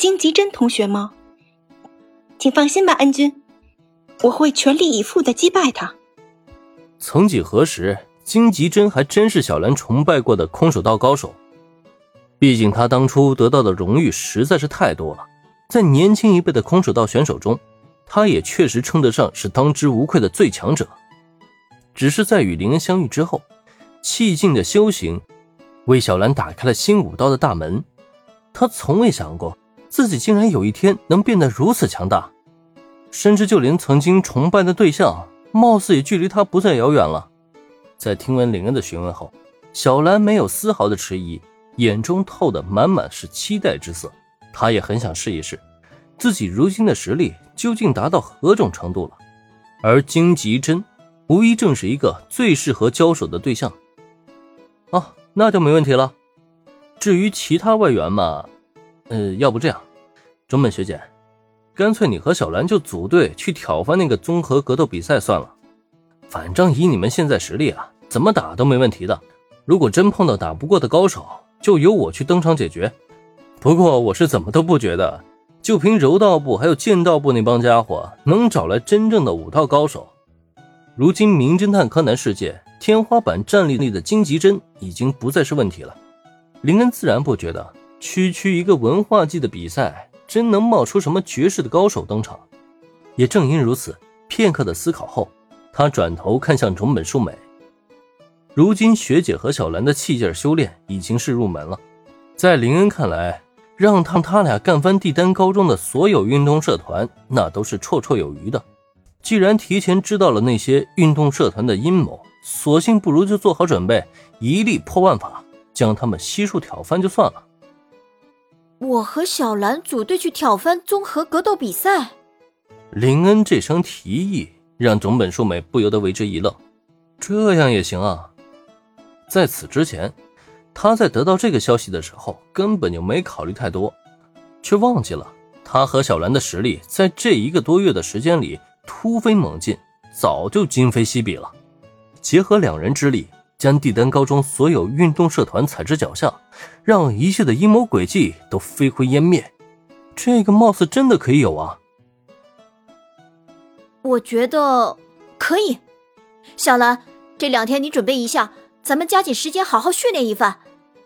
金吉珍同学吗？请放心吧，恩君，我会全力以赴的击败他。曾几何时，金吉珍还真是小兰崇拜过的空手道高手。毕竟他当初得到的荣誉实在是太多了，在年轻一辈的空手道选手中，他也确实称得上是当之无愧的最强者。只是在与林恩相遇之后，气劲的修行为小兰打开了新武道的大门。他从未想过自己竟然有一天能变得如此强大，甚至就连曾经崇拜的对象。貌似也距离他不再遥远了。在听闻林恩的询问后，小兰没有丝毫的迟疑，眼中透的满满是期待之色。她也很想试一试，自己如今的实力究竟达到何种程度了。而荆棘针，无疑正是一个最适合交手的对象。哦，那就没问题了。至于其他外援嘛，呃，要不这样，中本学姐。干脆你和小兰就组队去挑翻那个综合格斗比赛算了，反正以你们现在实力啊，怎么打都没问题的。如果真碰到打不过的高手，就由我去登场解决。不过我是怎么都不觉得，就凭柔道部还有剑道部那帮家伙能找来真正的武道高手。如今名侦探柯南世界天花板战力力的荆棘针已经不再是问题了，林恩自然不觉得区区一个文化季的比赛。真能冒出什么绝世的高手登场？也正因如此，片刻的思考后，他转头看向种本树美。如今学姐和小兰的气劲修炼已经是入门了，在林恩看来，让他他俩干翻帝丹高中的所有运动社团，那都是绰绰有余的。既然提前知道了那些运动社团的阴谋，索性不如就做好准备，一力破万法，将他们悉数挑翻就算了。我和小兰组队去挑翻综合格斗比赛。林恩这声提议让种本树美不由得为之一愣。这样也行啊！在此之前，他在得到这个消息的时候根本就没考虑太多，却忘记了他和小兰的实力在这一个多月的时间里突飞猛进，早就今非昔比了。结合两人之力。将帝丹高中所有运动社团踩至脚下，让一切的阴谋诡计都飞灰烟灭，这个貌似真的可以有啊！我觉得可以，小兰，这两天你准备一下，咱们加紧时间好好训练一番。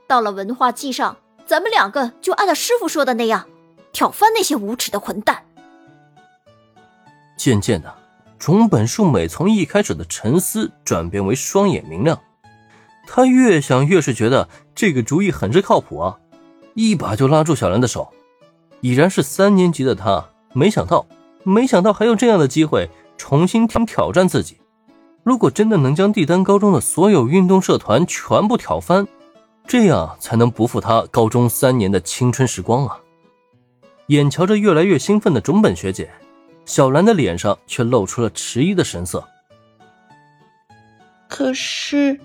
到了文化祭上，咱们两个就按照师傅说的那样，挑翻那些无耻的混蛋。渐渐的，种本树美从一开始的沉思转变为双眼明亮。他越想越是觉得这个主意很是靠谱啊，一把就拉住小兰的手。已然是三年级的他，没想到，没想到还有这样的机会重新挑战自己。如果真的能将帝丹高中的所有运动社团全部挑翻，这样才能不负他高中三年的青春时光啊！眼瞧着越来越兴奋的种本学姐，小兰的脸上却露出了迟疑的神色。可是。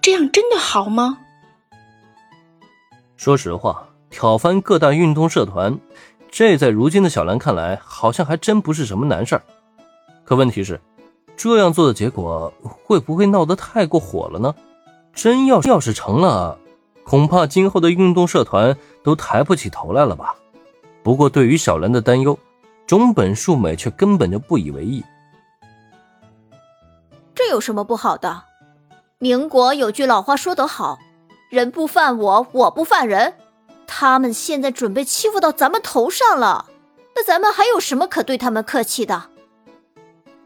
这样真的好吗？说实话，挑翻各大运动社团，这在如今的小兰看来，好像还真不是什么难事儿。可问题是，这样做的结果会不会闹得太过火了呢？真要要是成了，恐怕今后的运动社团都抬不起头来了吧？不过，对于小兰的担忧，中本树美却根本就不以为意。这有什么不好的？民国有句老话说得好：“人不犯我，我不犯人。”他们现在准备欺负到咱们头上了，那咱们还有什么可对他们客气的？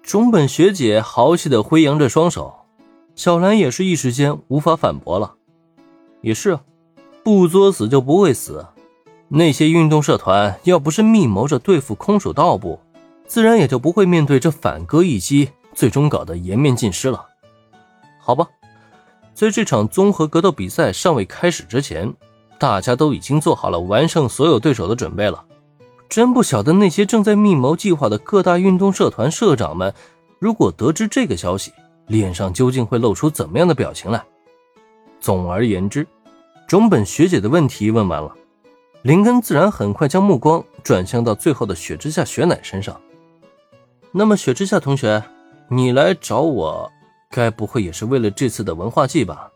中本学姐豪气的挥扬着双手，小兰也是一时间无法反驳了。也是，不作死就不会死。那些运动社团要不是密谋着对付空手道部，自然也就不会面对这反戈一击，最终搞得颜面尽失了。好吧。在这场综合格斗比赛尚未开始之前，大家都已经做好了完胜所有对手的准备了。真不晓得那些正在密谋计划的各大运动社团社长们，如果得知这个消息，脸上究竟会露出怎么样的表情来。总而言之，中本学姐的问题问完了，林根自然很快将目光转向到最后的雪之下雪乃身上。那么，雪之下同学，你来找我？该不会也是为了这次的文化祭吧？